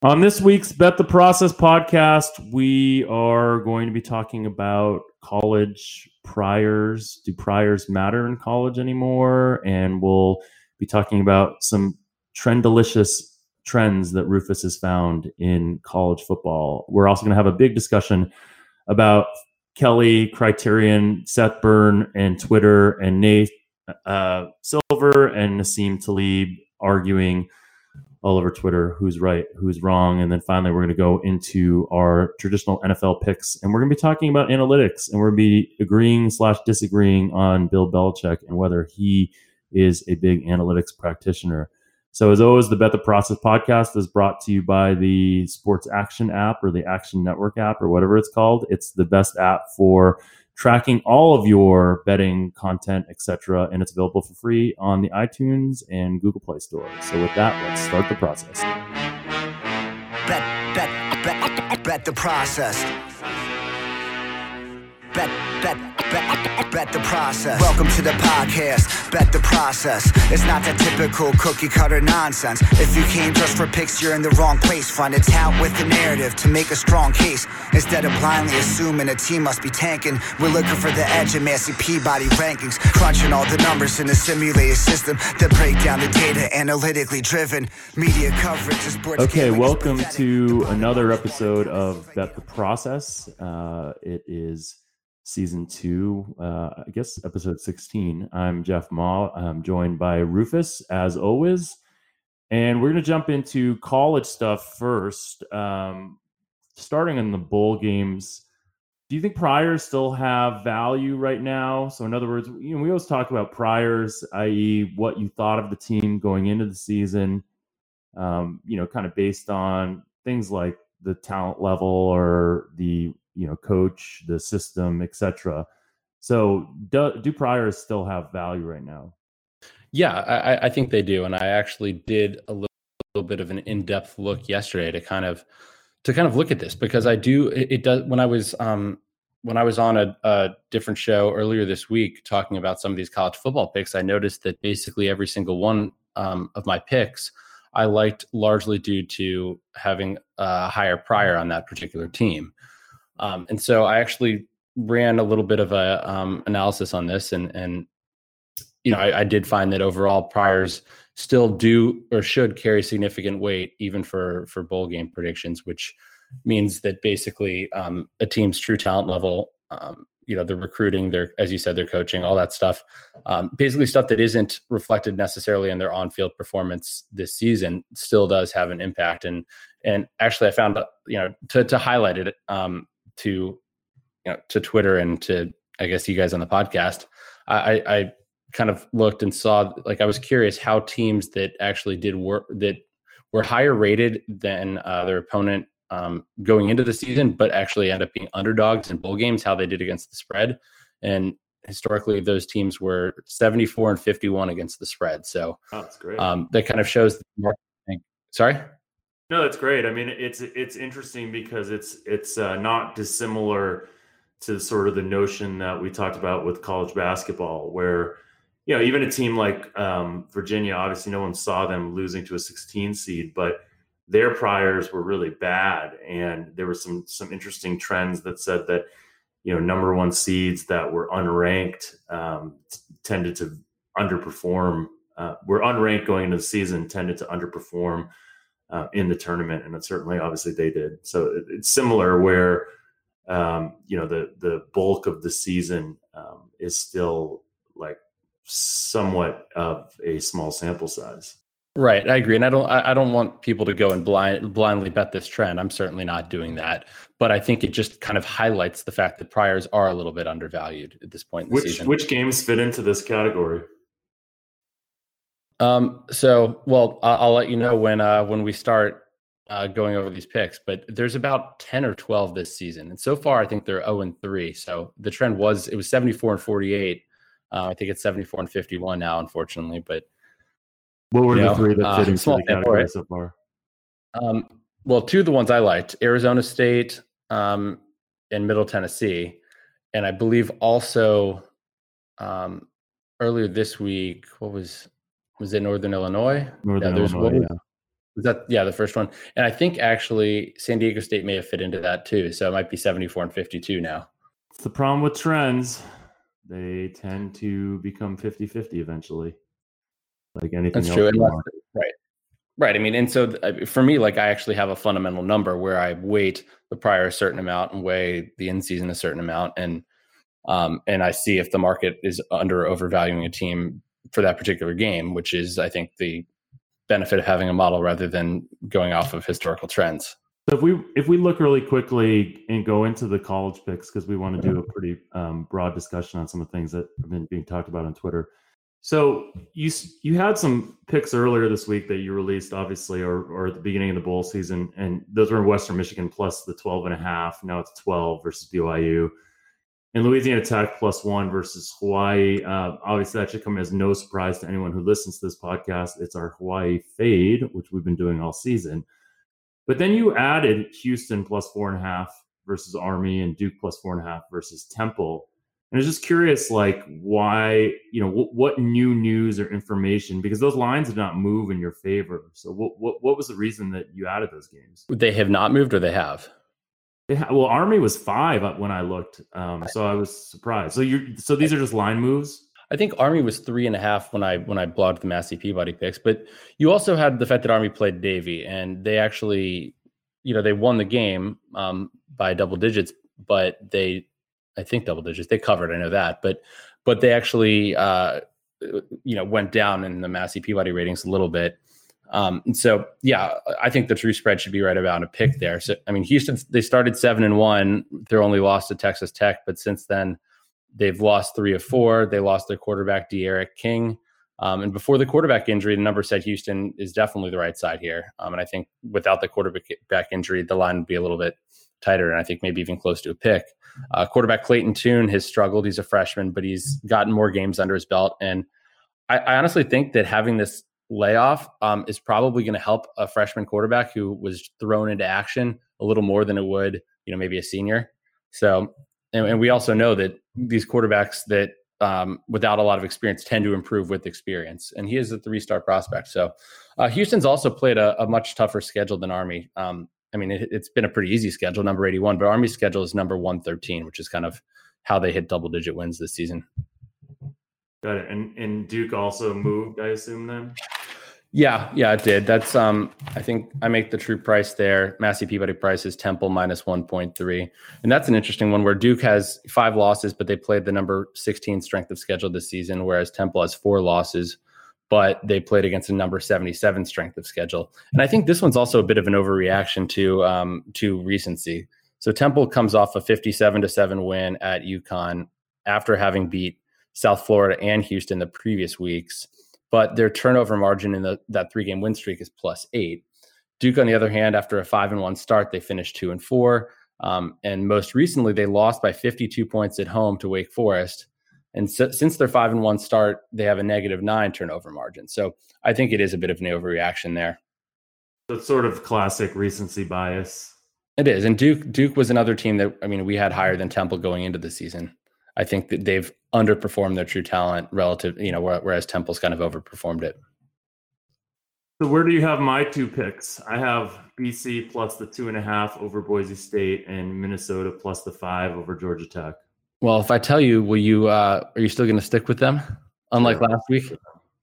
On this week's Bet the Process podcast, we are going to be talking about college priors. Do priors matter in college anymore? And we'll be talking about some trend delicious trends that Rufus has found in college football. We're also going to have a big discussion about Kelly, Criterion, Seth Burn, and Twitter, and Nate uh, Silver and Nassim Taleb arguing all over Twitter who's right, who's wrong. And then finally, we're going to go into our traditional NFL picks and we're going to be talking about analytics and we're going to be agreeing slash disagreeing on Bill Belichick and whether he is a big analytics practitioner. So, as always, the Bet the Process podcast is brought to you by the Sports Action app or the Action Network app or whatever it's called. It's the best app for tracking all of your betting content, etc. And it's available for free on the iTunes and Google Play Store. So with that, let's start the process. Bet, bet, bet, bet the process. Bet Bet, the process. Welcome to the podcast. Bet the process. It's not that typical cookie cutter nonsense. If you came just for picks, you're in the wrong place. Find a tout with a narrative to make a strong case. Instead of blindly assuming a team must be tanking, we're looking for the edge in Massey Peabody rankings. Crunching all the numbers in a simulated system that break down the data analytically driven. Media coverage of sports. Okay, welcome to another episode of Bet the Process. Uh, it is season two, uh, I guess episode 16. I'm Jeff Ma. I'm joined by Rufus, as always. And we're going to jump into college stuff first. Um, starting in the bowl games, do you think priors still have value right now? So, in other words, you know, we always talk about priors, i.e., what you thought of the team going into the season, um, you know, kind of based on things like the talent level or the you know coach the system etc so do, do priors still have value right now yeah I, I think they do and i actually did a little, little bit of an in-depth look yesterday to kind of to kind of look at this because i do it, it does when i was um when i was on a, a different show earlier this week talking about some of these college football picks i noticed that basically every single one um, of my picks I liked largely due to having a higher prior on that particular team. Um, and so I actually ran a little bit of a um, analysis on this, and and you know I, I, did find that overall priors still do or should carry significant weight even for for bowl game predictions, which means that basically um, a team's true talent level. Um, you know, the recruiting, their, as you said, their coaching, all that stuff, um, basically stuff that isn't reflected necessarily in their on-field performance this season, still does have an impact. And and actually, I found, you know, to to highlight it, um, to you know to Twitter and to I guess you guys on the podcast, I, I kind of looked and saw like I was curious how teams that actually did work that were higher rated than uh, their opponent um, going into the season, but actually end up being underdogs in bowl games, how they did against the spread. And historically, those teams were 74 and 51 against the spread. So oh, that's great. Um, that kind of shows. The Sorry. No, that's great. I mean, it's it's interesting because it's it's uh, not dissimilar to sort of the notion that we talked about with college basketball, where you know even a team like um, Virginia, obviously no one saw them losing to a 16 seed, but their priors were really bad, and there were some some interesting trends that said that you know number one seeds that were unranked um, t- tended to underperform. Uh, were unranked going into the season tended to underperform uh, in the tournament, and certainly, obviously, they did. So it, it's similar where um, you know the the bulk of the season um, is still like somewhat of a small sample size. Right, I agree, and I don't. I don't want people to go and blind blindly bet this trend. I'm certainly not doing that, but I think it just kind of highlights the fact that priors are a little bit undervalued at this point in which, the season. Which games fit into this category? Um, so, well, I'll, I'll let you know when uh, when we start uh, going over these picks. But there's about ten or twelve this season, and so far I think they're zero oh and three. So the trend was it was seventy four and forty eight. Uh, I think it's seventy four and fifty one now, unfortunately. But what were the know, three that uh, fit into the category so far? Um, well, two of the ones I liked: Arizona State um, and Middle Tennessee, and I believe also um, earlier this week. What was was it Northern Illinois? Northern yeah, Illinois. One, yeah. Is that yeah, the first one? And I think actually San Diego State may have fit into that too. So it might be 74 and 52 now. It's the problem with trends. They tend to become 50-50 eventually. Like anything That's true. Right. Right. I mean, and so th- for me, like I actually have a fundamental number where I weight the prior a certain amount and weigh the in season a certain amount, and um, and I see if the market is under overvaluing a team for that particular game, which is I think the benefit of having a model rather than going off of historical trends. So if we if we look really quickly and go into the college picks because we want to do a pretty um, broad discussion on some of the things that have been being talked about on Twitter. So you you had some picks earlier this week that you released, obviously, or or at the beginning of the bowl season, and those were in Western Michigan plus the 12 and a half. Now it's 12 versus BYU. And Louisiana Tech plus one versus Hawaii. Uh, obviously, that should come as no surprise to anyone who listens to this podcast. It's our Hawaii fade, which we've been doing all season. But then you added Houston plus four and a half versus Army and Duke plus four and a half versus Temple. And I was just curious, like, why, you know, what, what new news or information, because those lines did not move in your favor. So, what, what, what was the reason that you added those games? They have not moved, or they have. Ha- well, Army was five when I looked. Um, so I was surprised. So you so these are just line moves? I think Army was three and a half when I when I blogged the Massey Peabody picks, but you also had the fact that Army played Navy and they actually, you know, they won the game um, by double digits, but they, I think double digits, they covered. I know that, but but they actually, uh, you know, went down in the Massey Peabody ratings a little bit. Um, and so, yeah, I think the true spread should be right about a pick there. So, I mean, Houston, they started seven and one. Their only lost to Texas Tech, but since then, they've lost three of four. They lost their quarterback, D'Eriq King. Um, and before the quarterback injury, the number said Houston is definitely the right side here. Um, and I think without the quarterback injury, the line would be a little bit tighter, and I think maybe even close to a pick. Uh, quarterback Clayton Tune has struggled. He's a freshman, but he's gotten more games under his belt. And I, I honestly think that having this layoff um, is probably going to help a freshman quarterback who was thrown into action a little more than it would, you know, maybe a senior. So, and, and we also know that these quarterbacks that um, without a lot of experience tend to improve with experience. And he is a three star prospect. So, uh, Houston's also played a, a, much tougher schedule than Army. Um, I mean, it, has been a pretty easy schedule, number 81, but Army's schedule is number 113, which is kind of how they hit double digit wins this season. Got it. And and Duke also moved, I assume then. Yeah, yeah, it did. That's um I think I make the true price there. Massey Peabody price is Temple minus 1.3. And that's an interesting one where Duke has five losses, but they played the number 16 strength of schedule this season, whereas Temple has four losses, but they played against a number 77 strength of schedule. And I think this one's also a bit of an overreaction to um to recency. So Temple comes off a 57 to 7 win at UConn after having beat South Florida and Houston the previous weeks but their turnover margin in the, that three game win streak is plus eight. Duke, on the other hand, after a five and one start, they finished two and four. Um, and most recently, they lost by 52 points at home to Wake Forest. And so, since their five and one start, they have a negative nine turnover margin. So I think it is a bit of an overreaction there. It's sort of classic recency bias. It is. And Duke Duke was another team that I mean we had higher than Temple going into the season. I think that they've underperformed their true talent relative, you know, whereas Temple's kind of overperformed it. So where do you have my two picks? I have BC plus the two and a half over Boise State and Minnesota plus the five over Georgia Tech. Well, if I tell you, will you? Uh, are you still going to stick with them, unlike last week?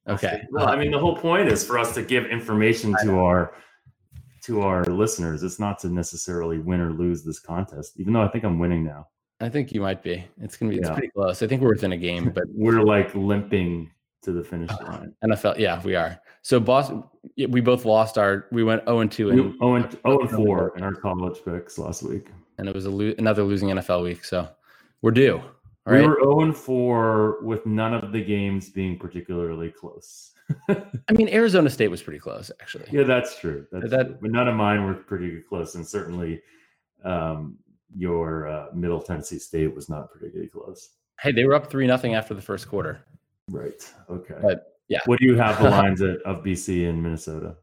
Okay. Well, I mean, the whole point is for us to give information to our to our listeners. It's not to necessarily win or lose this contest, even though I think I'm winning now. I think you might be. It's going to be. It's Yeah. pretty close. I think we're within a game, but We're like limping to the finish line. NFL. Yeah, we are. So Boston. We both lost our. We went zero and two, We, and oh, and, oh and four in our college picks last week. and it was a lo- another losing NFL week. So we're due. All we right. were 0 and 4 with none of the games being particularly close. I mean, Arizona State was pretty close, actually. Yeah, that's true. That's That- true. But none of mine were pretty close, and certainly um, your uh, Middle Tennessee State was not particularly close. Hey, they were up three nothing after the first quarter. Right. Okay. But, yeah. What do you have the lines at, of BC and Minnesota?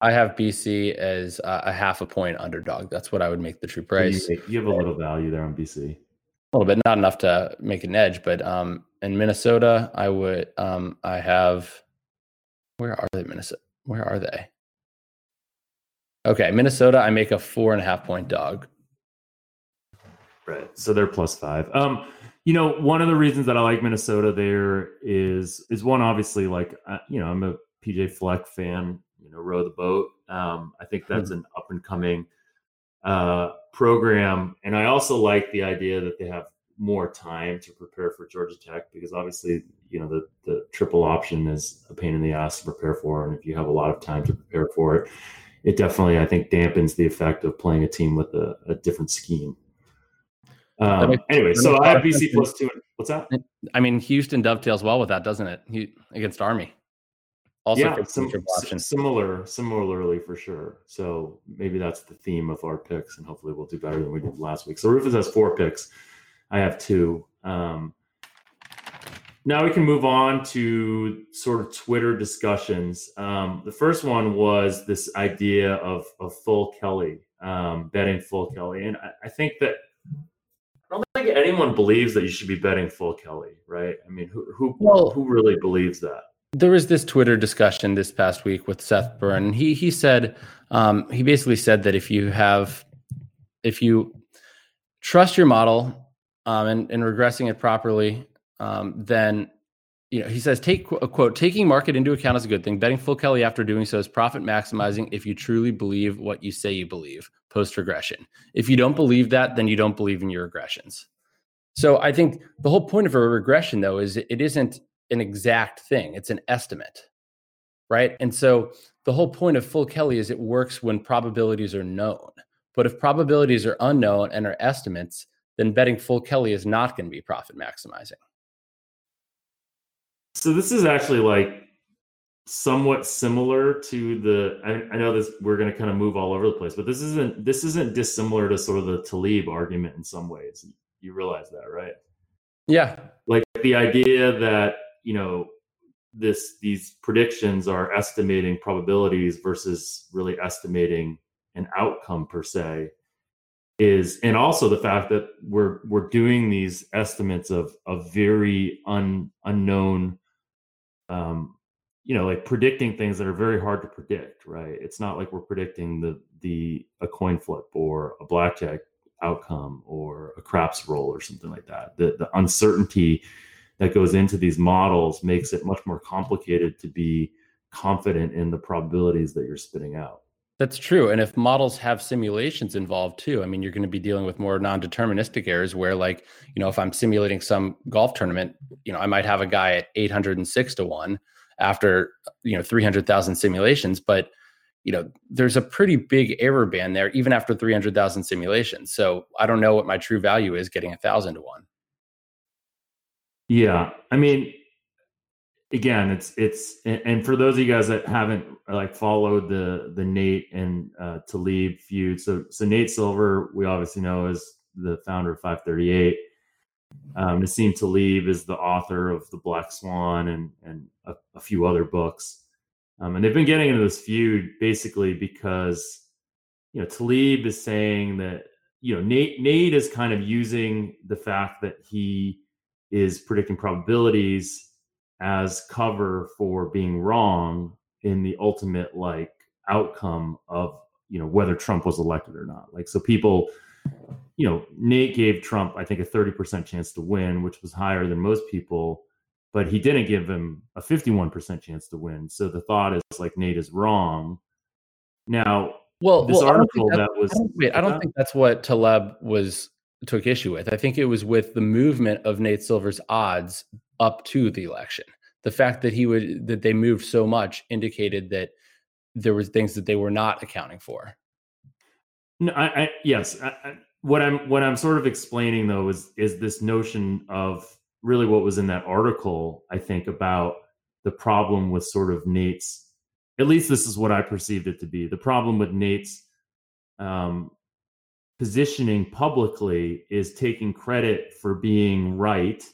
I have BC as uh, a half a point underdog. That's what I would make the true price. You, you have a little value there on BC. a little bit, not enough to make an edge, but um, in Minnesota, I would, um, I have, where are they, Minnesota? Where are they? Okay, Minnesota, I make a four and a half point dog. Right. So they're plus five. Um, you know, one of the reasons that I like Minnesota there is is one obviously like uh, you know I'm a PJ Fleck fan. You know, row the boat. Um, I think that's an up and coming uh, program, and I also like the idea that they have more time to prepare for Georgia Tech because obviously you know the the triple option is a pain in the ass to prepare for, and if you have a lot of time to prepare for it, it definitely I think dampens the effect of playing a team with a, a different scheme. Um, makes, anyway, so I have BC plus two. What's that? I mean, Houston dovetails well with that, doesn't it? He, against Army. Also, yeah, some, similar, similarly for sure. So maybe that's the theme of our picks, and hopefully we'll do better than we did last week. So Rufus has four picks. I have two. Um, now we can move on to sort of Twitter discussions. Um, the first one was this idea of, of full Kelly, um, betting full Kelly. And I, I, think that I don't think anyone believes that you should be betting full Kelly, right? I mean, who who, well, who really believes that? There was this Twitter discussion this past week with Seth Burn. He he said um, he basically said that if you have if you trust your model um, and, and regressing it properly, um, then you know he says take a quote taking market into account is a good thing. Betting full Kelly after doing so is profit maximizing if you truly believe what you say you believe post regression. If you don't believe that, then you don't believe in your regressions. So I think the whole point of a regression, though, is it isn't an exact thing, it's an estimate, right? And so the whole point of full Kelly is it works when probabilities are known. But if probabilities are unknown and are estimates, then betting full Kelly is not going to be profit maximizing. So this is actually like somewhat similar to the I, I know this we're going to kind of move all over the place but this isn't this isn't dissimilar to sort of the Taleb argument in some ways you realize that right? Yeah. Like the idea that you know this these predictions are estimating probabilities versus really estimating an outcome per se is and also the fact that we're we're doing these estimates of of very un, unknown um you know like predicting things that are very hard to predict right? It's not like we're predicting the the a coin flip or a blackjack outcome or a craps roll or something like that the the uncertainty that goes into these models makes it much more complicated to be confident in the probabilities that you're spitting out that's true. And if models have simulations involved too, I mean, you're going to be dealing with more non deterministic errors where, like, you know, if I'm simulating some golf tournament, you know, I might have a guy at 806 to one after you know 300,000 simulations but you know there's a pretty big error band there even after 300,000 simulations. So i don't know what my true value is getting a thousand to one. Yeah i mean again it's it's and for those of you guys that haven't like followed the the nate and uh Taleb feud so so nate silver we obviously know is the founder of 538 um, Nassim Taleb is the author of The Black Swan and and a, a few other books, um, and they've been getting into this feud basically because you know Taleb is saying that you know Nate Nate is kind of using the fact that he is predicting probabilities as cover for being wrong in the ultimate like outcome of you know whether Trump was elected or not. Like so people you know, Nate gave Trump, I think, a 30% chance to win, which was higher than most people, but he didn't give him a 51% chance to win. So the thought is like Nate is wrong. Now, well, this well, article that was I don't, wait, I don't think that's what Taleb was took issue with. I think it was with the movement of Nate Silver's odds up to the election. The fact that he would that they moved so much indicated that there was things that they were not accounting for. No, I, I yes, I, what I'm what I'm sort of explaining though is is this notion of really what was in that article. I think about the problem with sort of Nate's. At least this is what I perceived it to be. The problem with Nate's um, positioning publicly is taking credit for being right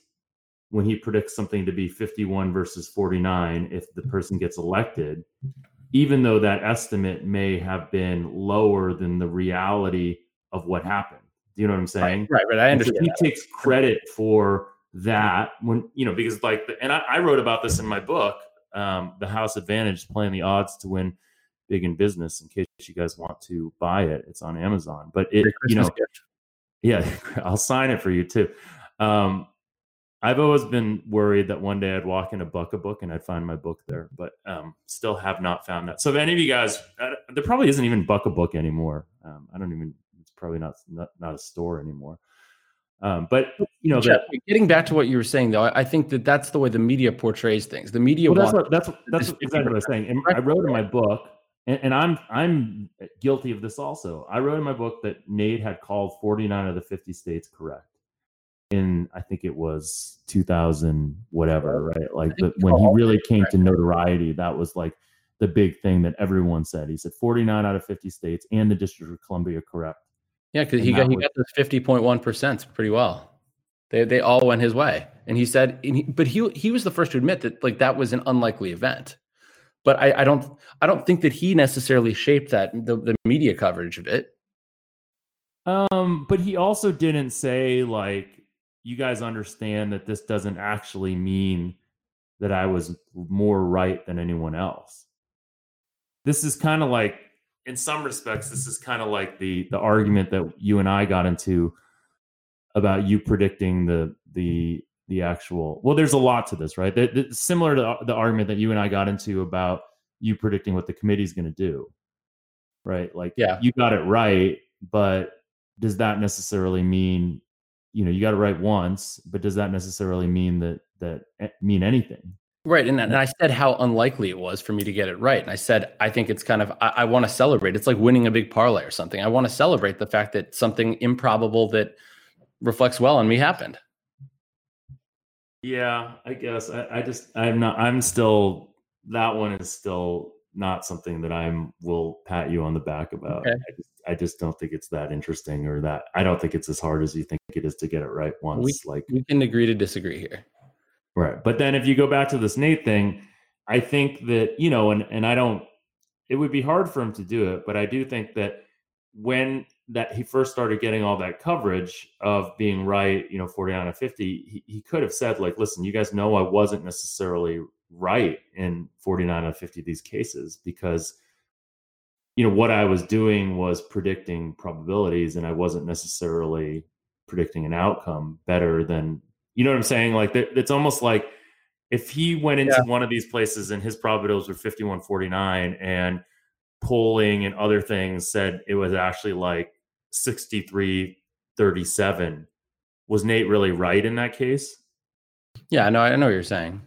when he predicts something to be 51 versus 49 if the person gets elected, even though that estimate may have been lower than the reality of what happened. Do you know what I'm saying? Right, right. right. I understand. So he takes credit for that when you know because like the, and I, I, wrote about this in my book, um, the House Advantage, playing the odds to win big in business. In case you guys want to buy it, it's on Amazon. But it, you know, gift. yeah, I'll sign it for you too. Um, I've always been worried that one day I'd walk in a Buck a book and I'd find my book there, but um, still have not found that. So if any of you guys, uh, there probably isn't even Buck a book anymore. Um, I don't even. It's probably not not, not a store anymore. Um, but you know, Jeff, that, getting back to what you were saying, though, I think that that's the way the media portrays things. The media well, that's what that's that's exactly what I was saying. And I wrote in my book, and, and I'm I'm guilty of this also. I wrote in my book that Nate had called 49 of the 50 states correct. In I think it was 2000 whatever, right? Like the, when he really came to notoriety, that was like the big thing that everyone said. He said 49 out of 50 states and the District of Columbia correct. Yeah, because he got he was- got those fifty point one percent pretty well. They they all went his way, and he said, and he, but he he was the first to admit that like that was an unlikely event. But I, I don't I don't think that he necessarily shaped that the, the media coverage of it. Um, but he also didn't say like you guys understand that this doesn't actually mean that I was more right than anyone else. This is kind of like in some respects this is kind of like the the argument that you and I got into about you predicting the the the actual well there's a lot to this right? That, that- similar to the argument that you and I got into about you predicting what the committee's going to do right? Like Yeah. you got it right but does that necessarily mean you know you got it right once but does that necessarily mean that that eh, mean anything Right, and, and I said how unlikely it was for me to get it right, and I said I think it's kind of I, I want to celebrate. It's like winning a big parlay or something. I want to celebrate the fact that something improbable that reflects well on me happened. yeah i guess i, I just i'm not i'm still that one is still not something that i'm will pat you on the back about Okay. I, just, I just don't think it's that interesting or that i don't think it's as hard as you think it is to get it right once like We can agree to disagree here. Right. But then if you go back to this Nate thing, I think that, you know, and, and I don't, it would be hard for him to do it, but I do think that when that he first started getting all that coverage of being right, you know, 49 of 50, he, he could have said, like, listen, you guys know I wasn't necessarily right in 49 out of 50 of these cases because, you know, what I was doing was predicting probabilities and I wasn't necessarily predicting an outcome better than you know what I'm saying? Like it's almost like if he went into one of these places and his probabilities were 5149 and polling and other things said it was actually like 6337 was Nate really right in that case? Yeah, I know. I know what you're saying,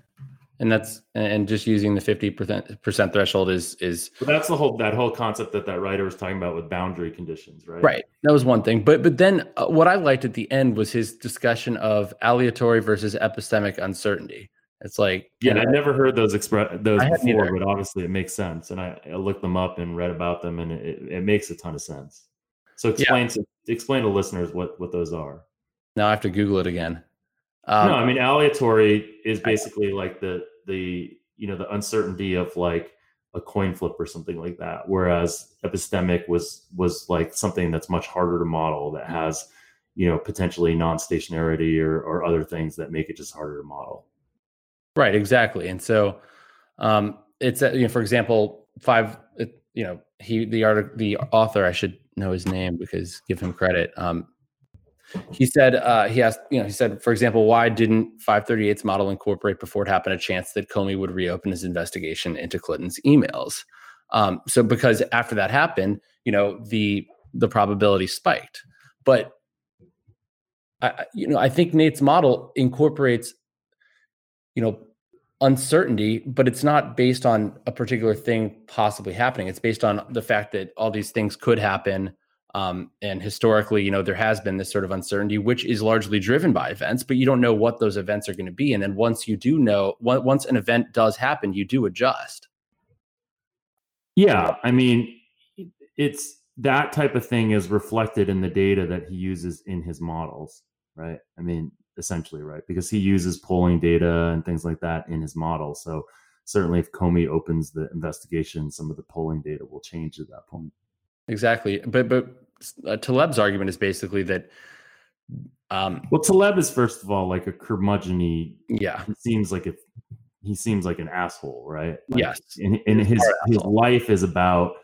and that's and just using the fifty percent percent threshold is is But that's the whole that whole concept that that writer was talking about with boundary conditions, right? right. That was one thing, but but then uh, what I liked at the end was his discussion of aleatory versus epistemic uncertainty. It's like Yeah, I never heard those express those before, either. but obviously it makes sense, and I, I looked them up and read about them, and it, it makes a ton of sense. So explain to explain to listeners what what those are. now I have to Google it again. Um, no, I mean aleatory is basically like the the you know the uncertainty of like a coin flip or something like that. Whereas epistemic was was like something that's much harder to model that has you know potentially non-stationarity or or other things that make it just harder to model. Right, exactly. And so um it's you know for example, five you know, he the art the author I should know his name because give him credit. Um he said uh he asked, you know, he said for example, why didn't 538's model incorporate before it happened a chance that Comey would reopen his investigation into Clinton's emails? Um so because after that happened, you know, the the probability spiked. But I, you know, I think Nate's model incorporates you know uncertainty but it's not based on a particular thing possibly happening it's based on the fact that all these things could happen um, and historically you know there has been this sort of uncertainty which is largely driven by events but you don't know what those events are going to be and then once you do know once an event does happen you do adjust Yeah, I mean, it's that type of thing is reflected in the data that he uses in his models, right? I mean, essentially, right? Because he uses polling data and things like that in his model. So certainly, if Comey opens the investigation, some of the polling data will change at that point. Exactly but but uh, Taleb's argument is basically that um Well, Taleb is first of all like a curmudgeon yeah He seems like if he seems like an asshole, right? Like, yes and, and his his life is about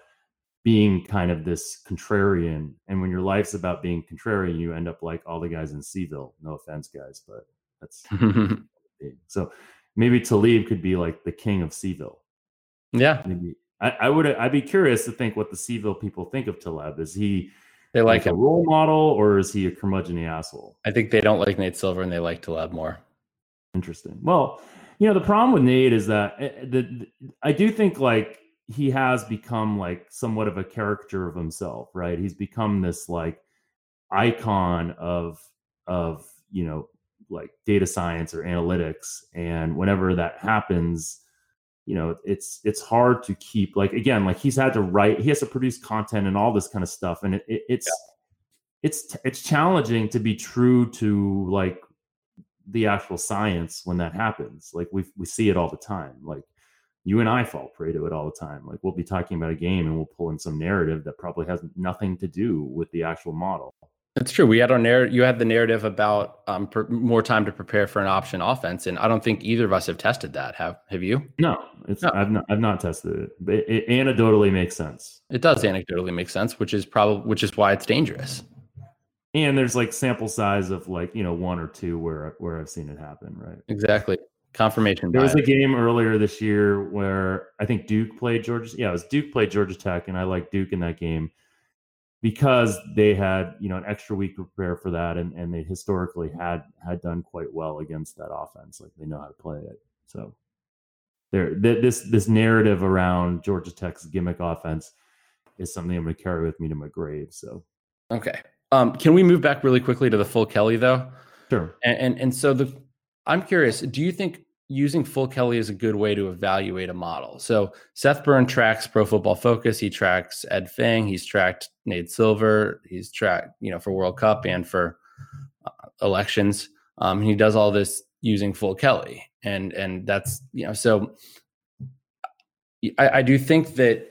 being kind of this contrarian. And when your life's about being contrarian, you end up like all the guys in Seville. No offense, guys, but that's so maybe Taleb could be like the king of Seville. Yeah. Maybe I, I would I'd be curious to think what the Seville people think of Taleb. Is he they like, like a role model or is he a curmudgeon asshole? I think they don't like Nate Silver and they like Taleb more. Interesting. Well, you know, the problem with Nate is that eh, the, the I do think like he has become like somewhat of a caricature of himself, right? He's become this like icon of of you know like data science or analytics, and whenever that happens, you know it's it's hard to keep like again like he's had to write, he has to produce content and all this kind of stuff, and it, it it's yeah. it's it's challenging to be true to like the actual science when that happens. Like we we see it all the time, like you and I fall prey to it all the time. Like we'll be talking about a game and we'll pull in some narrative that probably has nothing to do with the actual model. It's true. We had our narrative. You had the narrative about um, per- more time to prepare for an option offense, and I don't think either of us have tested that. Have Have you? No, it's no. I've not. I've not tested it. It, it anecdotally makes sense. It does anecdotally make sense, which is probably which is why it's dangerous. And there's like sample size of like you know one or two where where I've seen it happen. Right. Exactly. Confirmation. There was a game earlier this year where I think Duke played Georgia. Yeah, it was Duke played Georgia Tech, and I like Duke in that game because they had you know an extra week to prepare for that, and and they historically had had done quite well against that offense. Like they know how to play it. So there, th- this this narrative around Georgia Tech's gimmick offense is something I'm going to carry with me to my grave. So okay, um, can we move back really quickly to the full Kelly though? Sure. And, and and so the I'm curious, do you think using full Kelly is a good way to evaluate a model? So Seth Burn tracks Pro Football Focus, he tracks Ed Feng. he's tracked Nate Silver, he's tracked, you know, for World Cup and for uh, elections. Um, he does all this using full Kelly. And and that's, you know, so I, I do think that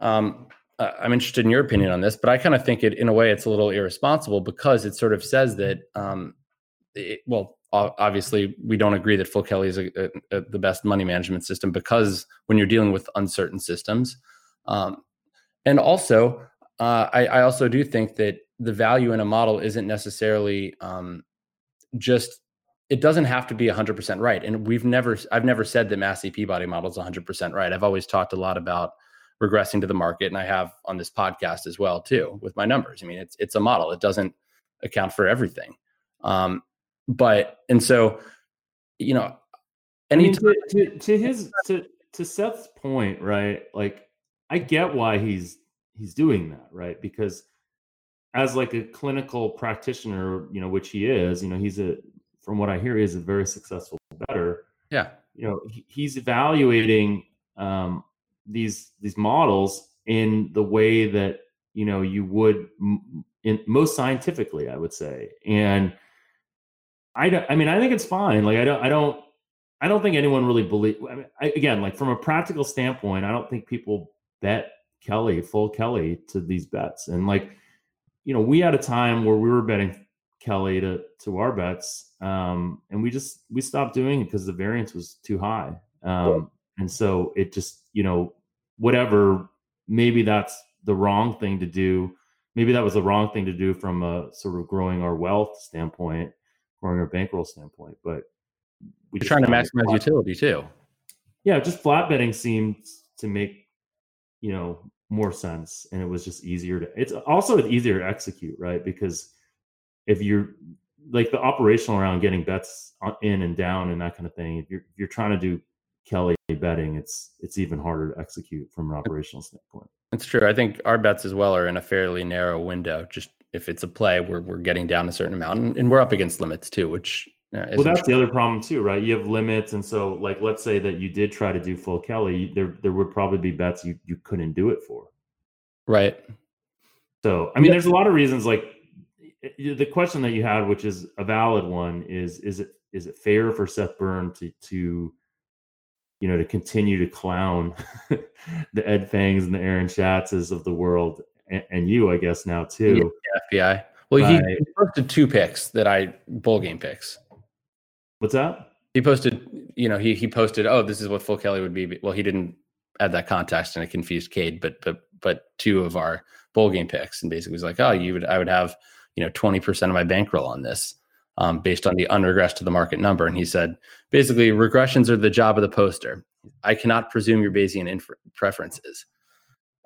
um, I'm interested in your opinion on this, but I kind of think it in a way it's a little irresponsible because it sort of says that um, it, well, obviously we don't agree that full kelly is a, a, a, the best money management system because when you're dealing with uncertain systems um, and also uh, I, I, also do think that the value in a model isn't necessarily um, just it doesn't have to be 100% right. And we've never i've never said that massey peabody model is 100% right. I've always talked a lot about regressing to the market and i have on this podcast as well too with my numbers. I mean it's it's a model. It doesn't account for everything. Um, but and so you know any I mean, to, to, to his to to Seth's point, right? Like I get why he's he's doing that, right? Because as like a clinical practitioner, you know, which he is, you know, he's a from what I hear, he's a very successful better. Yeah. You know, he, he's evaluating um, these these models in the way that you know you would in most scientifically, I would say, and I don't. I mean, I think it's fine. Like, I don't. I don't. I don't think anyone really believe. I mean, I, again, like from a practical standpoint, I don't think people bet Kelly full Kelly to these bets. And like, you know, we had a time where we were betting Kelly to to our bets, um, and we just we stopped doing it because the variance was too high. Um, and so it just, you know, whatever. Maybe that's the wrong thing to do. Maybe that was the wrong thing to do from a sort of growing our wealth standpoint from a bankroll standpoint. But we are trying to maximize utility too. Yeah, just flat betting seemed to make you know more sense, and it was just easier to. It's also easier to execute, right? Because if you're like the operational around getting bets in and down and that kind of thing, if you're if you're trying to do Kelly betting, it's it's even harder to execute from an operational standpoint. That's true. I think our bets as well are in a fairly narrow window, just if it's a play, we're we're getting down a certain amount, and, and we're up against limits too, which uh, well, that's true. the other problem too, right? You have limits, and so like let's say that you did try to do full Kelly, there there would probably be bets you you couldn't do it for, right? So I mean, yeah. there's a lot of reasons. Like the question that you had, which is a valid one, is is it is it fair for Seth Burn to to you know to continue to clown the Ed Fengs and the Aaron Schatzes of the world and, and you, I guess, now too. Yeah, FBI. Well, he, he, posted two picks that I bowl game picks. What's that? He posted, you know, he he posted, oh, this is what full Kelly would be. Well, he didn't add that context, and it confused Cade. But but but two of our bowl game picks, and basically was like, oh, you would I would have you know twenty percent of my bankroll on this. Um, based on the unregressed to the market number. And he said, basically, regressions are the job of the poster. I cannot presume your Bayesian preferences.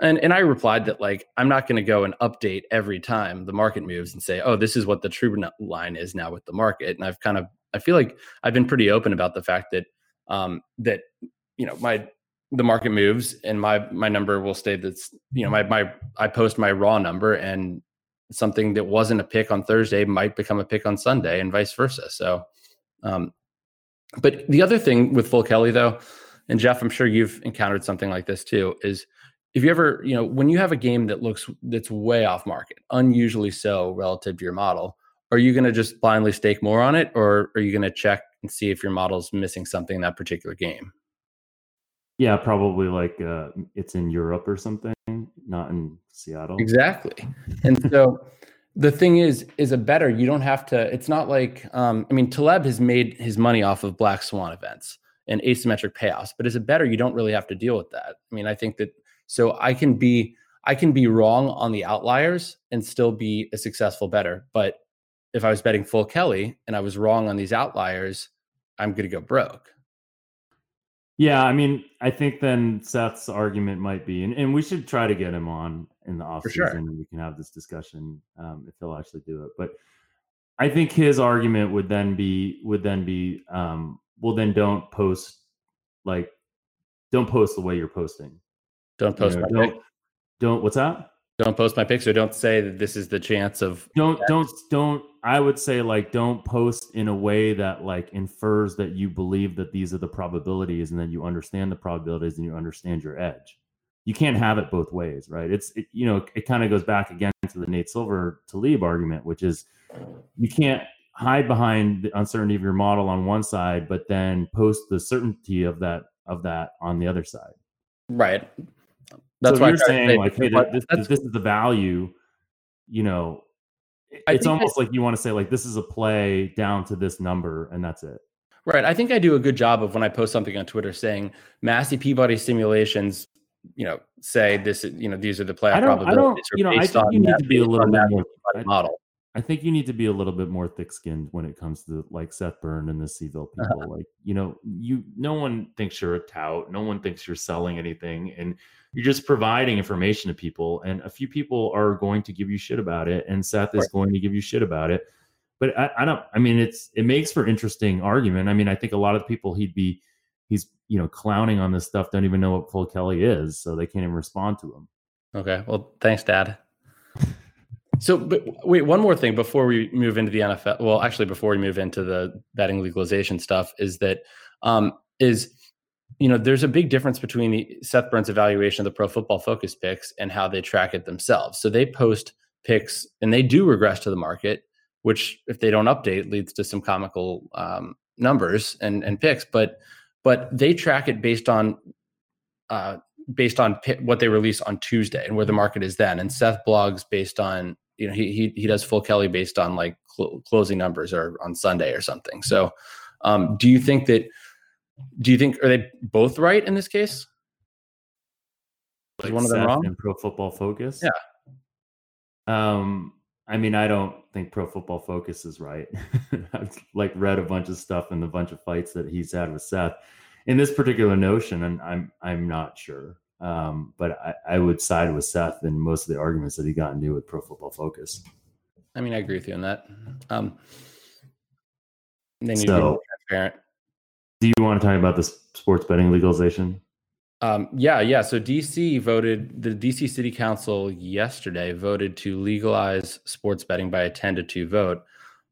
And and I replied that like I'm not going to go and update every time the market moves and say, oh, this is what the true line is now with the market. And I've kind of I feel like I've been pretty open about the fact that um, that you know my the market moves and my my number will stay that's you know my my I post my raw number and something that wasn't a pick on Thursday might become a pick on Sunday and vice versa. So um, but the other thing with Full Kelly though, and Jeff, I'm sure you've encountered something like this too, is if you ever, you know, when you have a game that looks that's way off market, unusually so relative to your model, are you going to just blindly stake more on it, or are you going to check and see if your model's missing something in that particular game? Yeah, probably like uh, it's in Europe or something, not in Seattle. Exactly. And so the thing is, is a better. You don't have to. It's not like um, I mean, Taleb has made his money off of black swan events and asymmetric payoffs, but as a better, you don't really have to deal with that. I mean, I think that so I can be I can be wrong on the outliers and still be a successful better. But if I was betting full Kelly and I was wrong on these outliers, I'm going to go broke. Yeah, I mean, I think then Seth's argument might be, and, and we should try to get him on in the off season, sure. and we can have this discussion um, if he'll actually do it. But I think his argument would then be would then be, um, well, then don't post like don't post the way you're posting. Don't post you know, my don't, pick. Don't what's that? Don't post my picture. don't say that this is the chance of don't don't don't I would say like don't post in a way that like infers that you believe that these are the probabilities and then you understand the probabilities and you understand your edge. You can't have it both ways, right? It's it, you know it kind of goes back again to the Nate Silver Taleb argument, which is you can't hide behind the uncertainty of your model on one side, but then post the certainty of that of that on the other side. Right. That's so why you're saying like, hey, this, this is the value. You know, it's almost like you want to say like this is a play down to this number, and that's it. Right. I think I do a good job of when I post something on Twitter saying Massey Peabody simulations. You know, say this. You know, these are the play probabilities. I don't. You know, I think you need to be a little bit more model. I think you need to be a little bit more thick-skinned when it comes to like Seth Burn and the Seville people. Uh-huh. Like, you know, you no one thinks you're a tout. No one thinks you're selling anything, and you're just providing information to people and a few people are going to give you shit about it and seth is going to give you shit about it but I, I, don't i mean it's it makes for interesting argument i mean i think a lot of people he'd be he's you know clowning on this stuff don't even know what full kelly is so they can't even respond to him okay well thanks dad so but wait one more thing before we move into the nfl well actually before we move into the betting legalization stuff is that um is you know, there's a big difference between the Seth Burns evaluation of the Pro Football Focus picks and how they track it themselves. So they post picks and they do regress to the market, which if they don't update leads to some comical um, numbers and and picks. But but they track it based on uh, based on what they release on Tuesday and where the market is then. And Seth blogs based on you know he he, he does full Kelly based on like cl- closing numbers or on Sunday or something. So um, do you think that? do you think are they both right in this case? Like one of them wrong? In Pro Football Focus, yeah. Um, I mean, I don't think Pro Football Focus is right. I've like read a bunch of stuff and a bunch of fights that he's had with Seth in this particular notion, and I'm I'm not sure. Um, but I, I would side with Seth in most of the arguments that he got into with Pro Football Focus. I mean, I agree with you on that. Um, they need so, to be transparent. Do you want to talk about the sports betting legalization? Um, yeah, yeah. So DC voted, the DC City Council yesterday voted to legalize sports betting by a 10 to 2 vote.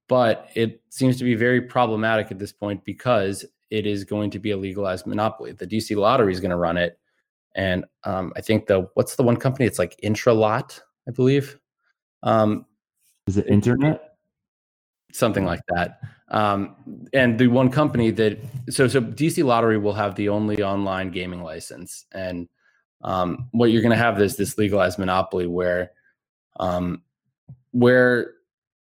But it seems to be very problematic at this point because it is going to be a legalized monopoly. The DC Lottery is going to run it. And um, I think the, what's the one company? It's like Intralot, I believe. Um, is it internet? Something like that. Um, and the one company that so so DC Lottery will have the only online gaming license, and um, what you're going to have is this legalized monopoly where um, where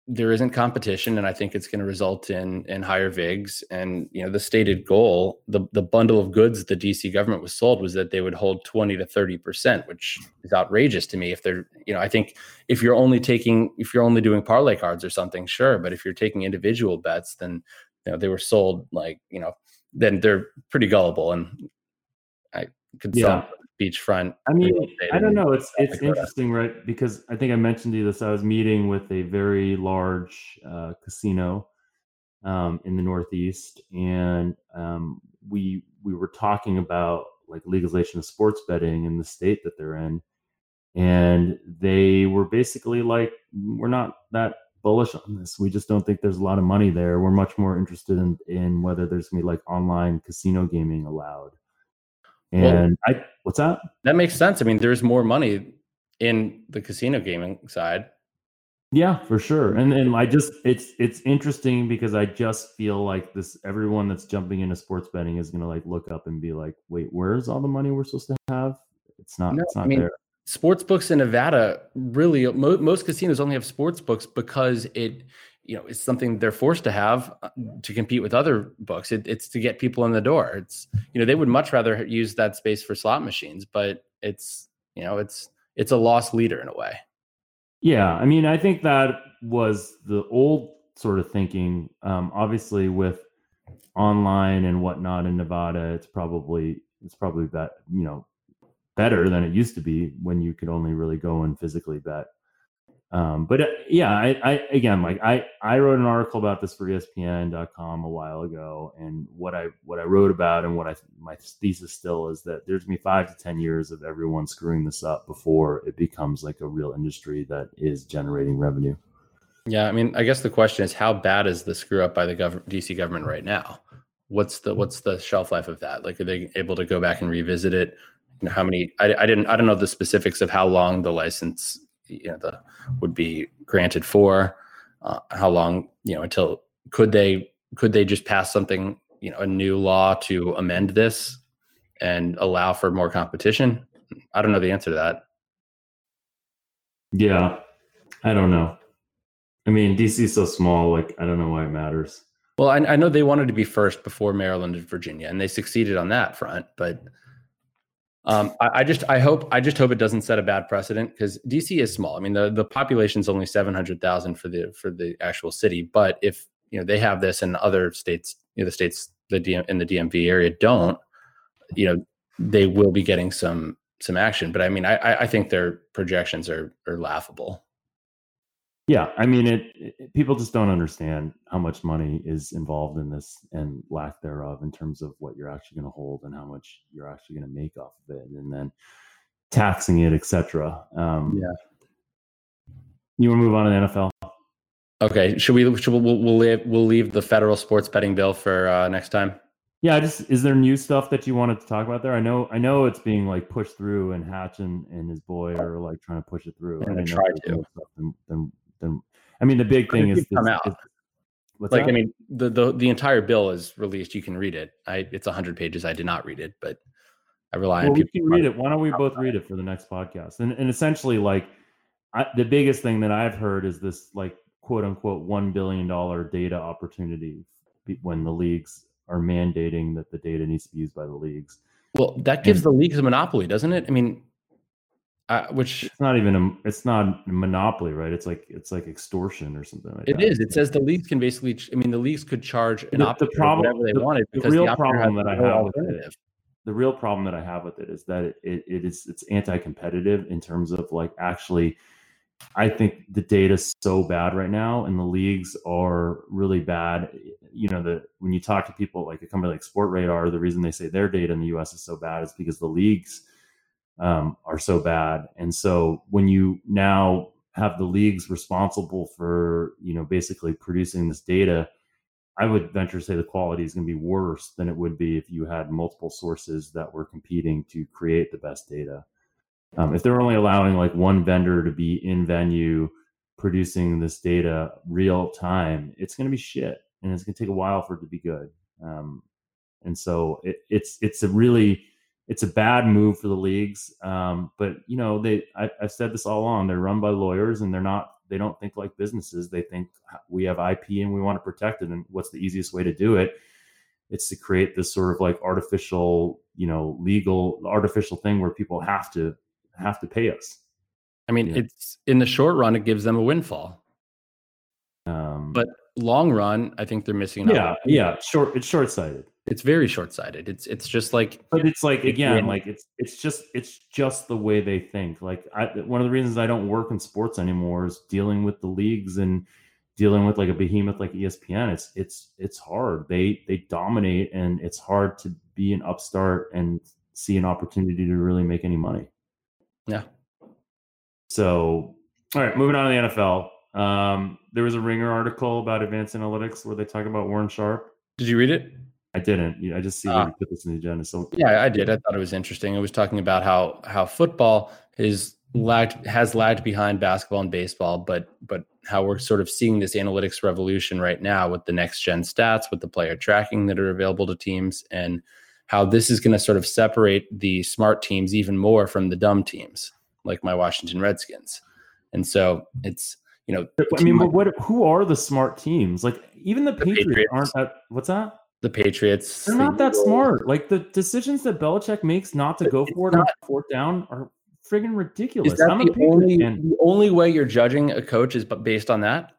there isn't competition and i think it's going to result in in higher vigs and you know the stated goal the the bundle of goods the dc government was sold was that they would hold 20 to 30 percent which is outrageous to me if they're you know i think if you're only taking if you're only doing parlay cards or something sure but if you're taking individual bets then you know they were sold like you know then they're pretty gullible and i could yeah. Beachfront. I mean, I don't know. It's it's interesting, right? Because I think I mentioned to you this. I was meeting with a very large uh, casino um, in the Northeast, and um, we we were talking about like legalization of sports betting in the state that they're in, and they were basically like, "We're not that bullish on this. We just don't think there's a lot of money there. We're much more interested in in whether there's gonna be like online casino gaming allowed." And well, I, what's that? That makes sense. I mean, there's more money in the casino gaming side. Yeah, for sure. And and I just it's it's interesting because I just feel like this everyone that's jumping into sports betting is gonna like look up and be like, wait, where's all the money we're supposed to have? It's not. No, it's not I mean, there. Sports books in Nevada really mo- most casinos only have sports books because it you know it's something they're forced to have uh, to compete with other books. It, it's to get people in the door. It's you know they would much rather use that space for slot machines but it's you know it's it's a lost leader in a way. Yeah i mean i think that was the old sort of thinking. Um, obviously with online and whatnot in nevada it's probably it's probably that you know better than it used to be when you could only really go and physically bet um, but uh, yeah, I, I, again, like I, I wrote an article about this for ESPN.com a while ago, and what I what I wrote about and what I my thesis still is that there's gonna be five to ten years of everyone screwing this up before it becomes like a real industry that is generating revenue. Yeah, I mean, I guess the question is how bad is the screw up by the gov- DC government right now? What's the what's the shelf life of that? Like, are they able to go back and revisit it? How many? I, I didn't I don't know the specifics of how long the license you know the would be granted for uh, how long you know until could they could they just pass something you know a new law to amend this and allow for more competition? I don't know the answer to that. Yeah. I don't know. I mean dc is so small like i don't know why it matters. Well I, I know they wanted to be first before maryland and virginia and they succeeded on that front but um, I, I, just I hope I just hope it doesn't set a bad precedent because DC is small. I mean the the population is only seven hundred thousand for the for the actual city, but if you know they have this and other states, you know, the states the DM, in the DMV area don't, you know, they will be getting some some action. But I mean, I I think their projections are are laughable. Yeah, I mean, it, it, People just don't understand how much money is involved in this and lack thereof in terms of what you're actually going to hold and how much you're actually going to make off of it, and then taxing it, etc. Um, yeah. You want to move on to the NFL? Okay. Should we? Should we we'll, we'll leave, we'll leave the federal sports betting bill for uh, next time. Yeah, just is there new stuff that you wanted to talk about there? I know I know it's being like pushed through and Hatch and, and his boy are like trying to push it through. And I try to. Then, then then I mean the big thing is, come out. Is, like that? I mean the, the the entire bill is released. You can read it. I it's hundred pages. I did not read it, but I rely well, on people. We can read it. Why don't we both read it for the next podcast? And and essentially like I, the biggest thing that I've heard is this like quote unquote one billion dollar data opportunity when the leagues are mandating that the data needs to be used by the leagues. Well, that gives and, the leagues a monopoly, doesn't it? I mean, uh, which it's not even a it's not a monopoly right? It's like it's like extortion or something like it that. is. It says the leagues can basically i mean the leagues could charge an the, the problem whatever they the, wanted because the real the problem that i have with it the real problem that i have with it is that it, it, it is it's anti-competitive in terms of like actually i think the data is so bad right now and the leagues are really bad. You know the when you talk to people like a company like Sportradar the reason they say their data in the us is so bad is because the leagues um, are so bad. And so when you now have the leagues responsible for, you know, basically producing this data, I would venture to say the quality is going to be worse than it would be if you had multiple sources that were competing to create the best data. Um, if they're only allowing like one vendor to be in venue producing this data real time, it's going to be shit, and it's going to take a while for it to be good. Um, and so it, it's it's a really it's a bad move for the leagues. Um, but you know, they I, have said this all along. They're run by lawyers, and they're not they don't think like businesses. They think we have IP and we want to protect it. And what's the easiest way to do it? It's to create this sort of like artificial, you know, legal artificial thing where people have to have to pay us. I mean, yeah. it's in the short run, it gives them a windfall. Um, but long run, I think they're missing. Yeah, yeah, short. It's short sighted. It's very short sighted. It's it's just like. But it's like again, like it's it's just it's just the way they think. Like I, one of the reasons I don't work in sports anymore is dealing with the leagues and dealing with like a behemoth like ESPN. It's it's it's hard. They they dominate, and it's hard to be an upstart and see an opportunity to really make any money. Yeah. So, all right, moving on to the NFL. Um, there was a Ringer article about advanced analytics where they talk about Warren Sharp. Did you read it? I didn't. I just see uh, put this in the agenda. So yeah, I did. I thought it was interesting. It was talking about how how football is lagged has lagged behind basketball and baseball, but but how we're sort of seeing this analytics revolution right now with the next gen stats, with the player tracking that are available to teams, and how this is going to sort of separate the smart teams even more from the dumb teams, like my Washington Redskins. And so it's you know, I mean, but what? Who are the smart teams? Like even the, the Patriots, Patriots, aren't that. What's that? The Patriots. They're not that smart. Like the decisions that Belichick makes not to go for it on fourth down are friggin' ridiculous. Is that I'm the only the only way you're judging a coach is based on that?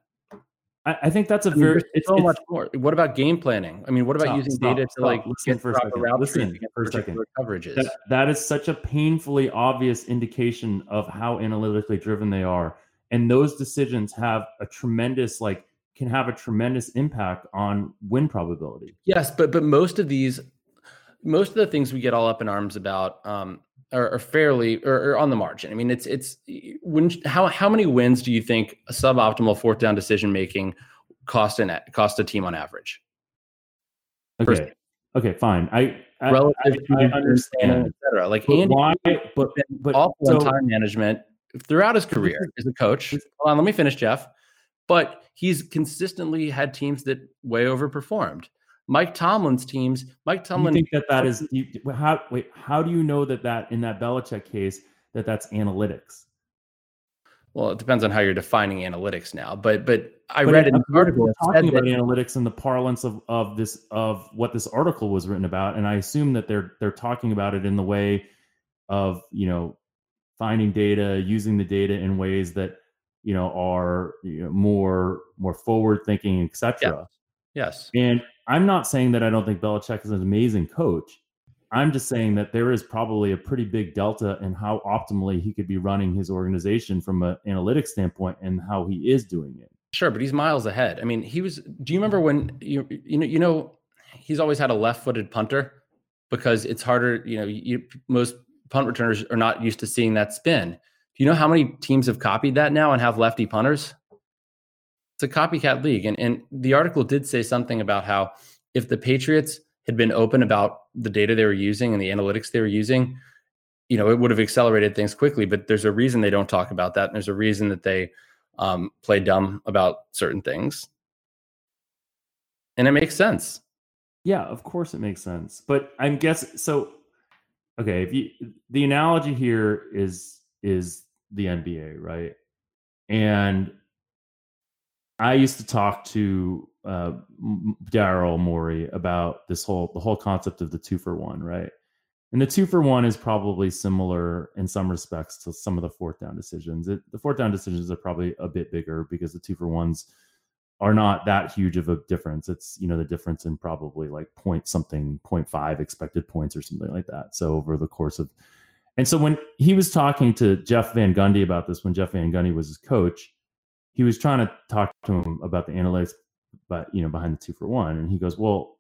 I, I think that's a I mean, very it's, so it's, much more. What about game planning? I mean, what about stop, using stop, data stop, to like listen for a second. Listen for a second. coverages? That, that is such a painfully obvious indication of how analytically driven they are and those decisions have a tremendous like can have a tremendous impact on win probability yes but but most of these most of the things we get all up in arms about um, are, are, fairly or, or, on the margin. I mean, it's it's when how how many wins do you think a suboptimal fourth down decision making cost an cost a team on average? Okay, okay, fine. I I, relative I, I, I understand, etc. Like but Andy, why? But but awful so, time management throughout his career as a coach. Hold on, let me finish, Jeff. But he's consistently had teams that way overperformed. Mike Tomlin's teams. Mike Tomlin. You think that that is you, how? Wait, how do you know that that in that Belichick case that that's analytics? Well, it depends on how you're defining analytics now. But but I but read an article talking about that, analytics in the parlance of of this of what this article was written about, and I assume that they're they're talking about it in the way of you know finding data, using the data in ways that you know are you know, more more forward thinking, etc. Yeah. Yes. And I'm not saying that I don't think Belichick is an amazing coach. I'm just saying that there is probably a pretty big delta in how optimally he could be running his organization from an analytics standpoint and how he is doing it. Sure, but he's miles ahead. I mean, he was. Do you remember when you you know you know he's always had a left-footed punter because it's harder. You know, you, most punt returners are not used to seeing that spin. Do you know how many teams have copied that now and have lefty punters? It's a copycat league. And, and the article did say something about how if the Patriots had been open about the data they were using and the analytics they were using, you know, it would have accelerated things quickly. But there's a reason they don't talk about that. And there's a reason that they um, play dumb about certain things. And it makes sense. Yeah, of course it makes sense. But I'm guessing so okay, if you the analogy here is is the NBA, right? And I used to talk to uh, Daryl Morey about this whole the whole concept of the two for one, right? And the two for one is probably similar in some respects to some of the fourth down decisions. It, the fourth down decisions are probably a bit bigger because the two for ones are not that huge of a difference. It's you know the difference in probably like point something, 0.5 expected points or something like that. So over the course of, and so when he was talking to Jeff Van Gundy about this, when Jeff Van Gundy was his coach, he was trying to talk to him about the analytics, but you know behind the two for one, and he goes, well,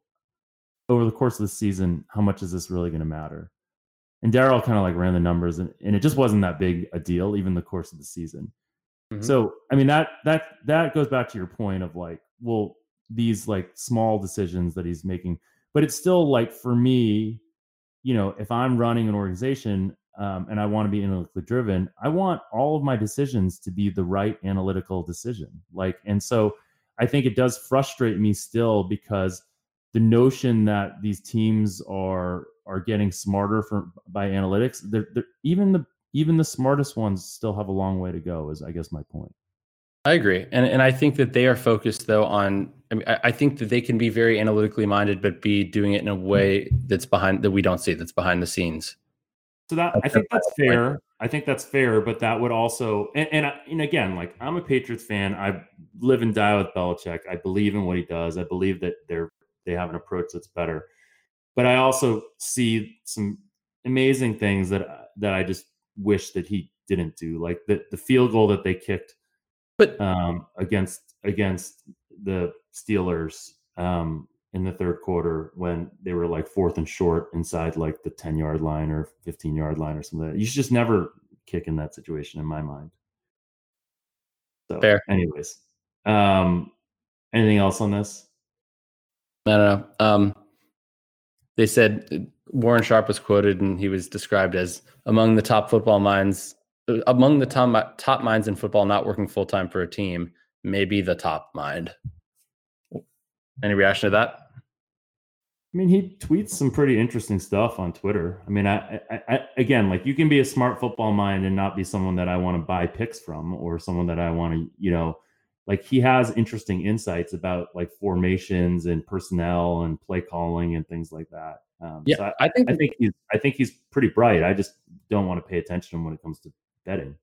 over the course of the season, how much is this really going to matter? And Daryl kind of like ran the numbers, and, and it just wasn't that big a deal, even the course of the season. Mm-hmm. So, I mean that that that goes back to your point of like, well, these like small decisions that he's making, but it's still like for me, you know, if I'm running an organization um, and I want to be analytically driven, I want all of my decisions to be the right analytical decision. Like, and so I think it does frustrate me still because the notion that these teams are are getting smarter from by analytics, they're, they're even the even the smartest ones still have a long way to go is i guess my point I agree, and and I think that they are focused though on. I mean, I, I think that they can be very analytically minded, but be doing it in a way that's behind that we don't see, that's behind the scenes. So that I think that's fair. I think that's fair, but that would also and and, and again, like I'm a Patriots fan. I live and die with Belichick. I believe in what he does. I believe that they're they have an approach that's better. But I also see some amazing things that that I just wish that he didn't do, like the the field goal that they kicked, but um, against against the Steelers um, in the third quarter when they were like fourth and short inside like the 10 yard line or 15 yard line or something. Like you should just never kick in that situation in my mind. So, Fair. anyways, um, anything else on this? I don't know. Um, they said uh, Warren Sharp was quoted and he was described as among the top football minds, uh, among the top, top minds in football not working full time for a team, maybe the top mind. Any reaction to that? I mean, he tweets some pretty interesting stuff on Twitter. I mean, I, I, I, again, like you can be a smart football mind and not be someone that I want to buy picks from or someone that I want to, you know, like he has interesting insights about like formations and personnel and play calling and things like that. Um, yeah, so I, I, think I think he's I think he's pretty bright. I just don't want to pay attention when it comes to betting.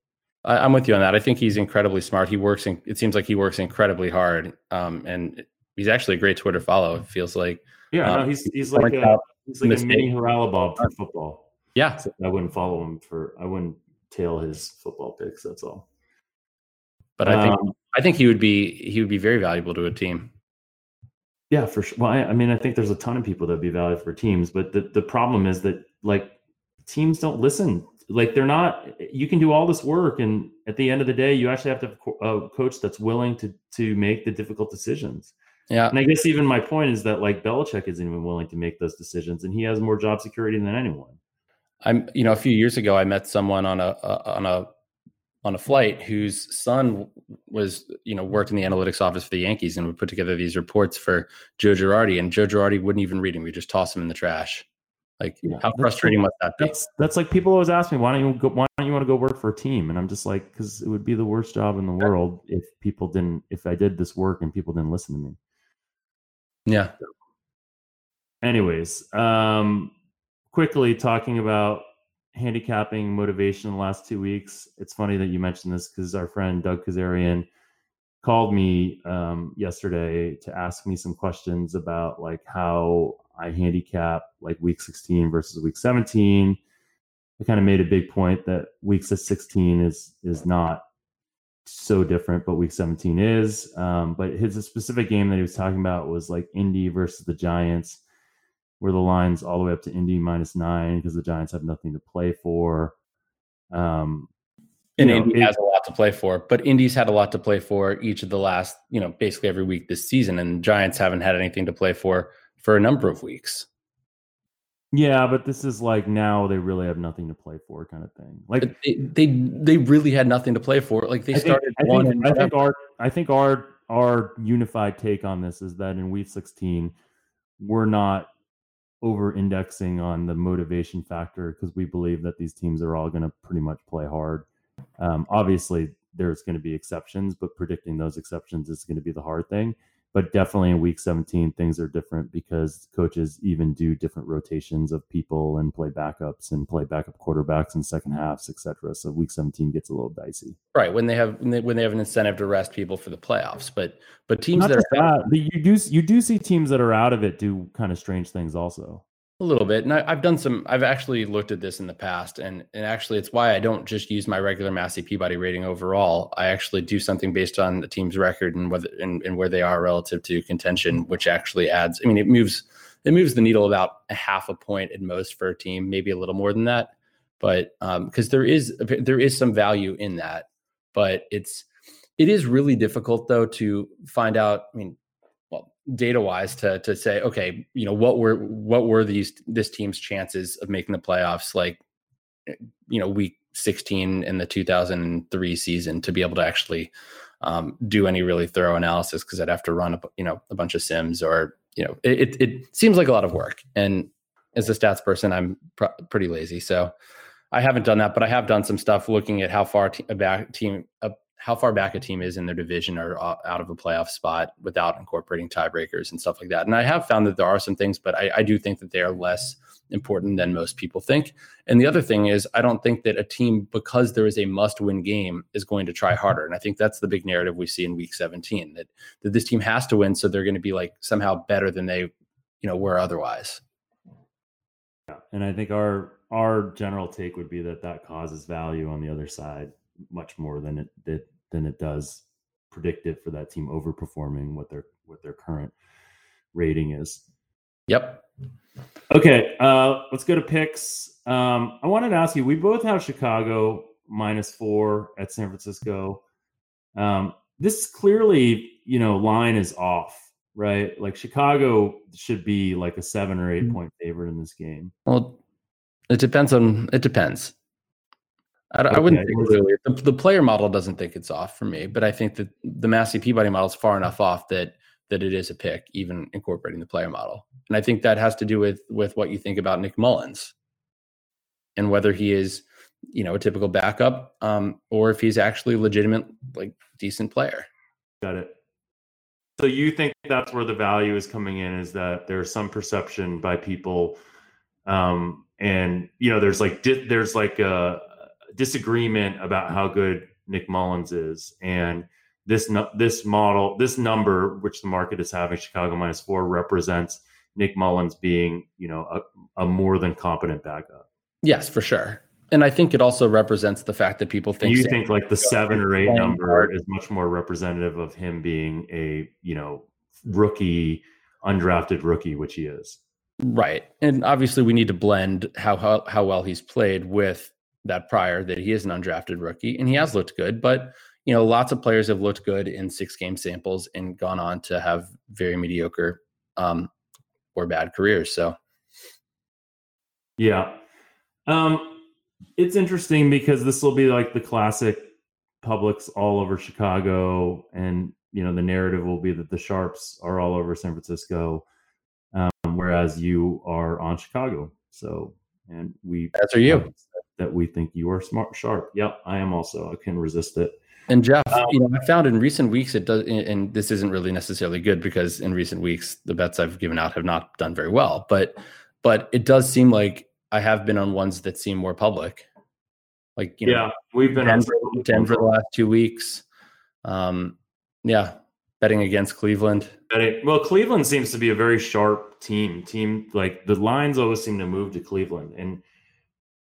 I, am with you on that. I think he's incredibly smart. He works. In, it seems like he works incredibly hard, um, and he's actually a great Twitter follow. It feels like yeah, um, no, he's he's like a, he's like a mini Haralabob for football. Yeah, so I wouldn't follow him for I wouldn't tail his football picks. That's all. But I think um, I think he would be he would be very valuable to a team. Yeah, for sure. Well, I, I mean, I think there's a ton of people that would be valuable for teams, but the the problem is that like teams don't listen. Like they're not. You can do all this work, and at the end of the day, you actually have to have a coach that's willing to to make the difficult decisions. Yeah. And I guess even my point is that like Belichick isn't even willing to make those decisions and he has more job security than anyone. I'm, you know, a few years ago, I met someone on a, on a, on a flight whose son was, you know, worked in the analytics office for the Yankees and would put together these reports for Joe Girardi and Joe Girardi wouldn't even read them. We just toss them in the trash. Like yeah, how frustrating must that be? That's, that's like people always ask me, why don't you go, why don't you want to go work for a team? And I'm just like, cause it would be the worst job in the world if people didn't, if I did this work and people didn't listen to me. Yeah. Anyways, um, quickly talking about handicapping motivation in the last two weeks. It's funny that you mentioned this because our friend Doug Kezirian called me um, yesterday to ask me some questions about like how I handicap like week 16 versus week 17. I kind of made a big point that week 16 is is not so different, but week 17 is. Um, but his specific game that he was talking about was like Indy versus the Giants, where the line's all the way up to Indy minus nine because the Giants have nothing to play for. Um, and know, Indy it, has a lot to play for, but Indy's had a lot to play for each of the last, you know, basically every week this season, and Giants haven't had anything to play for for a number of weeks. Yeah, but this is like now they really have nothing to play for, kind of thing. Like they they, they really had nothing to play for. Like they I started think, one. I think, I think our I think our our unified take on this is that in week 16 we're not over indexing on the motivation factor because we believe that these teams are all going to pretty much play hard. Um, obviously, there's going to be exceptions, but predicting those exceptions is going to be the hard thing but definitely in week 17 things are different because coaches even do different rotations of people and play backups and play backup quarterbacks in second halves etc so week 17 gets a little dicey. Right when they have when they, when they have an incentive to rest people for the playoffs but but teams Not that are that, but you do you do see teams that are out of it do kind of strange things also a little bit. And I, have done some, I've actually looked at this in the past. And, and actually, it's why I don't just use my regular Massey Peabody rating overall. I actually do something based on the team's record and whether and, and where they are relative to contention, which actually adds, I mean, it moves, it moves the needle about a half a point at most for a team, maybe a little more than that. But because um, there is there is some value in that, but it's it is really difficult though to find out. I mean, data wise to to say okay you know what were what were these this team's chances of making the playoffs like you know week 16 in the 2003 season to be able to actually um, do any really thorough analysis? Because I'd have to run a you know a bunch of sims or you know it, it seems like a lot of work. And as a stats person I'm pr- pretty lazy. So I haven't done that but I have done some stuff looking at how far te- a back team a how far back a team is in their division or uh, out of a playoff spot without incorporating tiebreakers and stuff like that. And I have found that there are some things, but I, I do think that they are less important than most people think. And the other thing is, I don't think that a team, because there is a must win game, is going to try harder. And I think that's the big narrative we see in week 17 that, that this team has to win. So they're going to be like somehow better than they, you know, were otherwise. And I think our, our general take would be that that causes value on the other side much more than it did than it does predictive for that team overperforming what their what their current rating is. Yep. Okay, uh, let's go to picks. Um, I wanted to ask you. We both have Chicago minus four at San Francisco. Um, this clearly, you know, line is off, right? Like Chicago should be like a seven or 8 mm-hmm. point favorite in this game. Well, it depends on. It depends. I. I wouldn't think really. The, the, player model doesn't think it's off for me, but I think that the Massey Peabody model is far enough off that that it is a pick, even incorporating the player model. And I think that has to do with with what you think about Nick Mullens and whether he is, you know, a typical backup, um, or if he's actually a legitimate, like decent player. Got it. So you think that's where the value is coming in is that there's some perception by people, um, and you know, there's like di- there's like a disagreement about how good Nick Mullens is, and this this model, this number, which the market is having, Chicago minus four, represents Nick Mullens being, you know, a, a more than competent backup. Yes, for sure. And I think it also represents the fact that people think you think like the seven or eight number is much more representative of him being a, you know, rookie, undrafted rookie, which he is. Right. And obviously we need to blend how, how how well he's played with that prior that he is an undrafted rookie and he has looked good, but you know, lots of players have looked good in six game samples and gone on to have very mediocre um, or bad careers. So, yeah, um, it's interesting because this will be like the classic public's all over Chicago, and you know the narrative will be that the sharps are all over San Francisco, um, whereas you are on Chicago. So, and we that's are you that we think you are smart sharp. Yep, I am also. I can resist it. And Jeff, um, you know, I found in recent weeks it does, and this isn't really necessarily good because in recent weeks the bets I've given out have not done very well. But, but it does seem like I have been on ones that seem more public. Like you know, yeah, we've been Denver, on Denver the last two weeks. Um, yeah, betting against Cleveland. Betting, well, Cleveland seems to be a very sharp team. Team like the lines always seem to move to Cleveland, and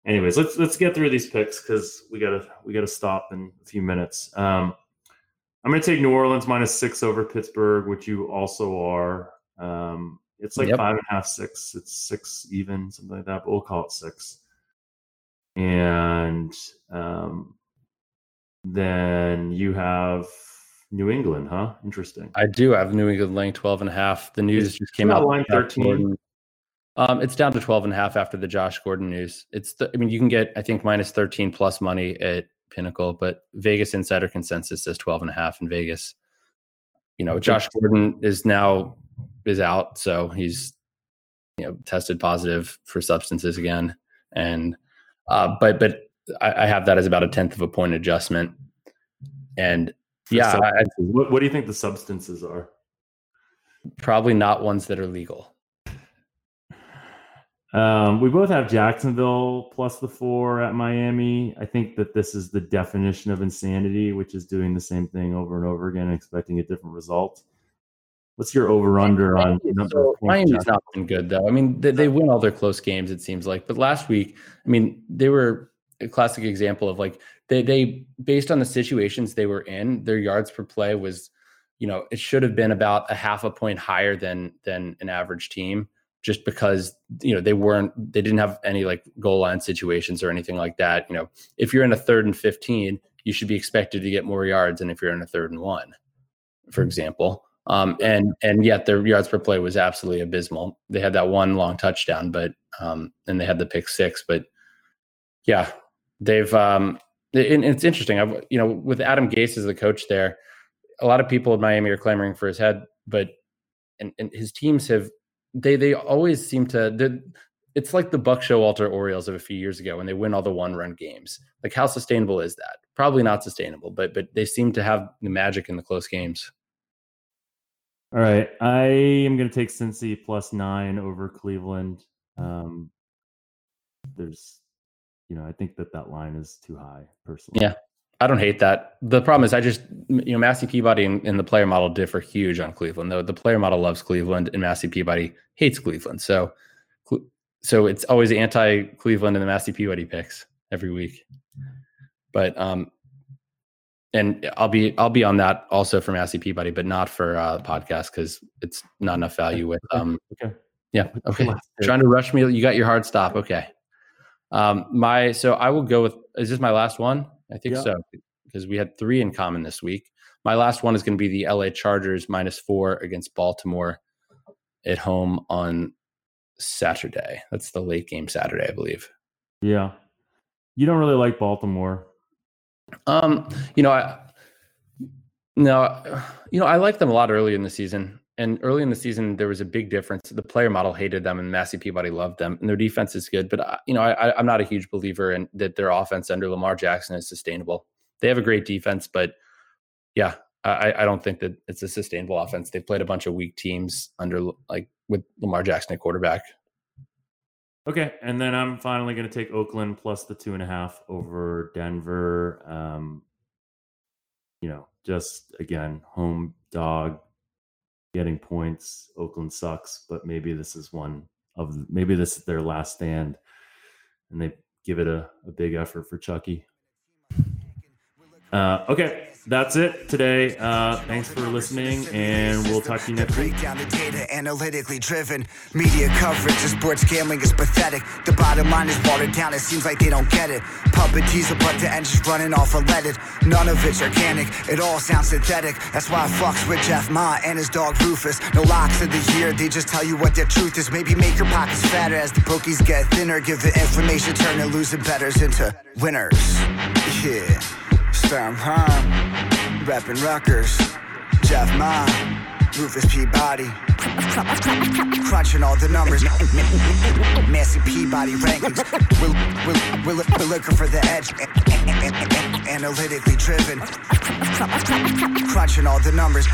anyways, let's let's get through these picks because we gotta we gotta stop in a few minutes. Um, I'm gonna take New Orleans minus six over Pittsburgh, which you also are. Um, it's like yep. five and a half, six. It's six even, something like that. But we'll call it six. And um, then you have New England, huh? Interesting. I do have New England laying 12 and a half. The news it's, just came out. Line 13. Um, it's down to 12 and a half after the Josh Gordon news. It's the, I mean, you can get, I think, minus 13 plus money at Pinnacle, but Vegas Insider Consensus says 12 and a half in Vegas. You know, Josh Gordon is now is out, so he's you know tested positive for substances again, and uh, but but I, I have that as about a tenth of a point adjustment, and yeah, I, what, what do you think the substances are? Probably not ones that are legal. Um, we both have Jacksonville plus the four at Miami. I think that this is the definition of insanity, which is doing the same thing over and over again and expecting a different result. What's your over under on so Miami's not been good though. I mean, they, they win all their close games, it seems like. But last week, I mean, they were a classic example of like they they based on the situations they were in, their yards per play was, you know, it should have been about a half a point higher than than an average team just because you know they weren't they didn't have any like goal line situations or anything like that you know. If you're in a third and 15 you should be expected to get more yards than if you're in a third and one for mm-hmm. example. Um, and and yet their yards per play was absolutely abysmal. They had that one long touchdown but um, and they had the pick six but yeah they've um, it, it's interesting. I've, you know with adam gase as the coach there a lot of people in miami are clamoring for his head but and, and his teams have they they always seem to it's like the Buck Showalter Orioles of a few years ago when they win all the one run games. Like how sustainable is that? probably not sustainable. But but they seem to have the magic in the close games. All right, I am going to take Cincy plus nine over Cleveland. Um, there's, you know, I think that that line is too high personally. Yeah, I don't hate that. The problem is, I just you know Massey Peabody and, and, the player model differ huge on Cleveland. Though the player model loves Cleveland and Massey Peabody hates Cleveland. So, so it's always anti Cleveland and the Massey Peabody picks every week. But um, and I'll be I'll be on that also for Massey Peabody, but not for uh, podcast because it's not enough value with um. Okay. Yeah. Okay. Trying to rush me. You got your hard stop. Okay. Um, my so I will go with. Is this my last one? I think yeah. so because we had three in common this week. My last one is going to be the LA Chargers minus four against Baltimore at home on Saturday. That's the late game Saturday, I believe. Yeah. You don't really like Baltimore. Um, you know, I no, you know, I liked them a lot early in the season. And early in the season, there was a big difference. The player model hated them, and Massey Peabody loved them, and their defense is good. But uh, you know, I, I'm not a huge believer in that their offense under Lamar Jackson is sustainable. They have a great defense, but yeah, I, I don't think that it's a sustainable offense. They've played a bunch of weak teams under like with Lamar Jackson at quarterback. Okay, and then I'm finally going to take Oakland plus the two and a half over Denver. Um, you know, just again, home dog, getting points. Oakland sucks, but maybe this is one of maybe this is their last stand, and they give it a, a big effort for Chucky. Uh, okay, that's it today. Uh, thanks for listening, and we'll talk to you next week. Down the data, analytically driven media coverage of sports gambling is pathetic. The bottom line is watered down. It seems like they don't get it. Puppet teaser, but the engine's running off unleaded. None of it's organic. It all sounds synthetic. That's why I fucks with Jeff Ma and his dog Rufus. No locks of the year. They just tell you what their truth is. Maybe make your pockets fatter as the bookies get thinner. Give the information, turn the losing bettors into winners. Yeah. Stam Hahn, rapping Rutgers, Jeff Ma, Rufus Peabody. Crunching all the numbers, Massey Peabody rankings. We're, we're, we're, we're looking for the edge, analytically driven. Crunching all the numbers.